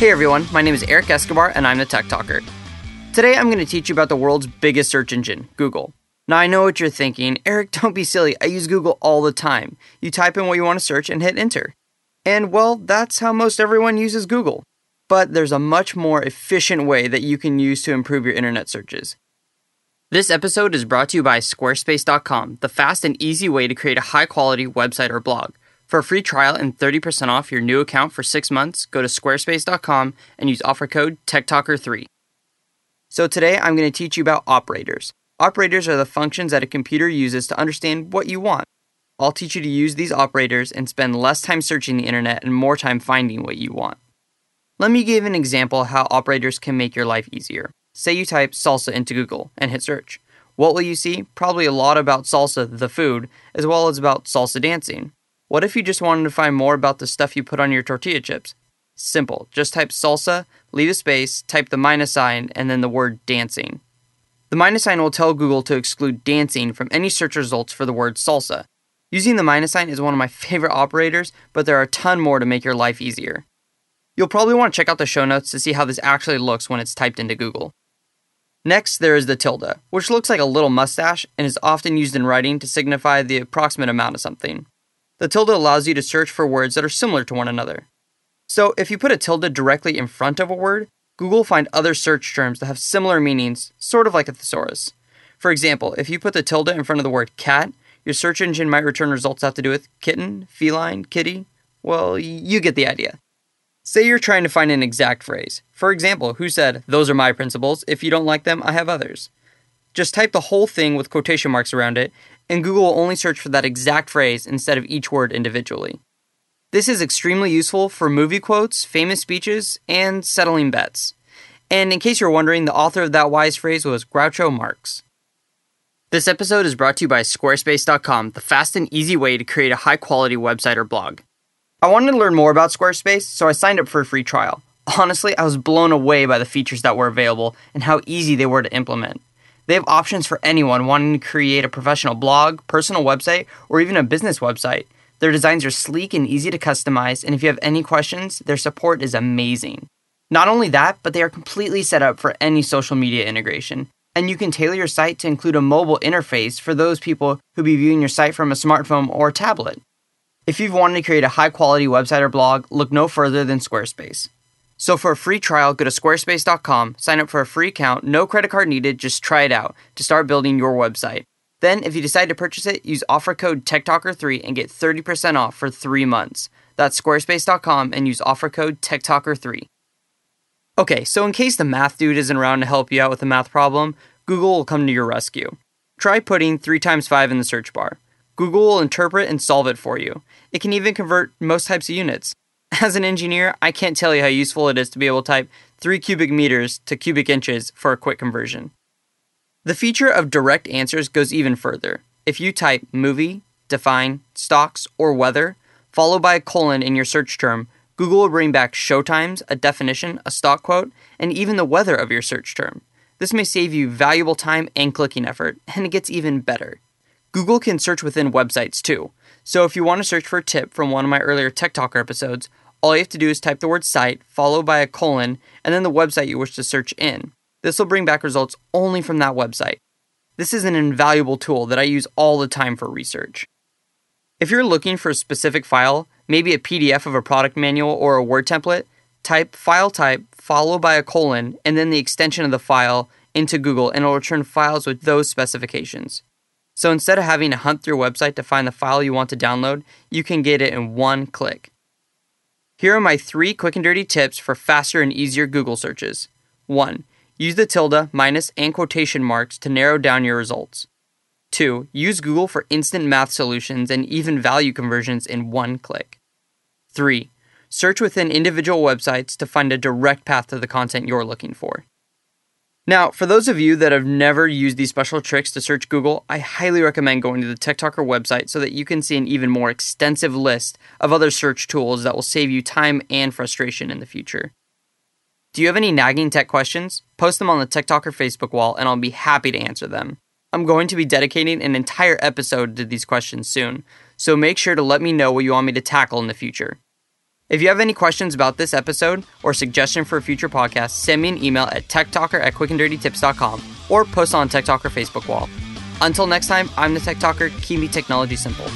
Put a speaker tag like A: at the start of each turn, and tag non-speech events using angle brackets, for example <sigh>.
A: Hey everyone, my name is Eric Escobar and I'm the Tech Talker. Today I'm going to teach you about the world's biggest search engine, Google. Now I know what you're thinking, Eric, <laughs> don't be silly, I use Google all the time. You type in what you want to search and hit enter. And well, that's how most everyone uses Google. But there's a much more efficient way that you can use to improve your internet searches. This episode is brought to you by Squarespace.com, the fast and easy way to create a high quality website or blog. For a free trial and 30% off your new account for six months, go to squarespace.com and use offer code TechTalker3. So today I'm going to teach you about operators. Operators are the functions that a computer uses to understand what you want. I'll teach you to use these operators and spend less time searching the internet and more time finding what you want. Let me give an example how operators can make your life easier. Say you type salsa into Google and hit search. What will you see? Probably a lot about salsa, the food, as well as about salsa dancing. What if you just wanted to find more about the stuff you put on your tortilla chips? Simple. Just type salsa, leave a space, type the minus sign, and then the word dancing. The minus sign will tell Google to exclude dancing from any search results for the word salsa. Using the minus sign is one of my <laughs> favorite operators, but there are a ton more to make your life easier. You'll probably want to check out the show notes to see how this actually looks when it's typed into Google. Next, there is the tilde, which looks like a little mustache and is often used in writing to signify the approximate amount of something. The tilde allows you to search for words that are similar to one another. So, if you put a tilde directly in front of a word, Google find other search terms that have similar meanings, sort of like a thesaurus. For example, if you put the tilde in front of the word cat, your search engine might return results that have to do with kitten, feline, kitty. Well, you get the idea. Say you're trying to find an exact phrase. For example, who said, Those are my principles. If you don't like them, I have others. Just type the whole thing with quotation marks around it, and Google will only search for that exact phrase instead of each word individually. This is extremely useful for movie quotes, famous speeches, and settling bets. And in case you're wondering, the author of that wise phrase was Groucho Marx. This episode is brought to you by Squarespace.com, the fast and easy way to create a high quality website or blog. I wanted to learn more about Squarespace, so I signed up for a free trial. Honestly, I was blown away by the features that were available and how easy they were to implement. They have options for anyone wanting to create a professional blog, personal website, or even a business website. Their designs are sleek and easy to customize, and if you have any questions, their support is amazing. Not only that, but they are completely set up for any social media integration. And you can tailor your site to include a mobile interface for those people who be viewing your site from a smartphone or tablet. If you've wanted to create a high quality website or blog, look no further than Squarespace. So for a free trial, go to squarespace.com, sign up for a free account, no credit card needed, just try it out to start building your website. Then, if you decide to purchase it, use offer code TechTalker3 and get 30% off for 3 months. That's squarespace.com and use offer code TechTalker3. Okay, so in case the math dude isn't around to help you out with a math problem, Google will come to your rescue. Try putting 3 times 5 in the search bar. Google will interpret and solve it for you. It can even convert most types of units. As an engineer, I can't tell you how useful it is to be able to type 3 cubic meters to cubic inches for a quick conversion. The feature of direct answers goes even further. If you type movie, define, stocks, or weather, followed by a colon in your search term, Google will bring back showtimes, a definition, a stock quote, and even the weather of your search term. This may save you valuable time and clicking effort, and it gets even better. Google can search within websites too. So if you want to search for a tip from one of my earlier Tech Talker episodes, all you have to do is type the word site, followed by a colon, and then the website you wish to search in. This will bring back results only from that website. This is an invaluable tool that I use all the time for research. If you're looking for a specific file, maybe a PDF of a product manual or a Word template, type file type followed by a colon and then the extension of the file into Google and it'll return files with those specifications. So instead of having to hunt through your website to find the file you want to download, you can get it in one click. Here are my three quick and dirty tips for faster and easier Google searches. 1. Use the tilde, minus, and quotation marks to narrow down your results. 2. Use Google for instant math solutions and even value conversions in one click. 3. Search within individual websites to find a direct path to the content you're looking for. Now, for those of you that have never used these special tricks to search Google, I highly recommend going to the Tech Talker website so that you can see an even more extensive list of other search tools that will save you time and frustration in the future. Do you have any nagging tech questions? Post them on the Tech Talker Facebook wall and I'll be happy to answer them. I'm going to be dedicating an entire episode to these questions soon, so make sure to let me know what you want me to tackle in the future. If you have any questions about this episode or suggestion for a future podcast, send me an email at techtalker at quickanddirtytips.com or post on Tech Talker Facebook wall. Until next time, I'm the Tech Talker. Keep me technology simple.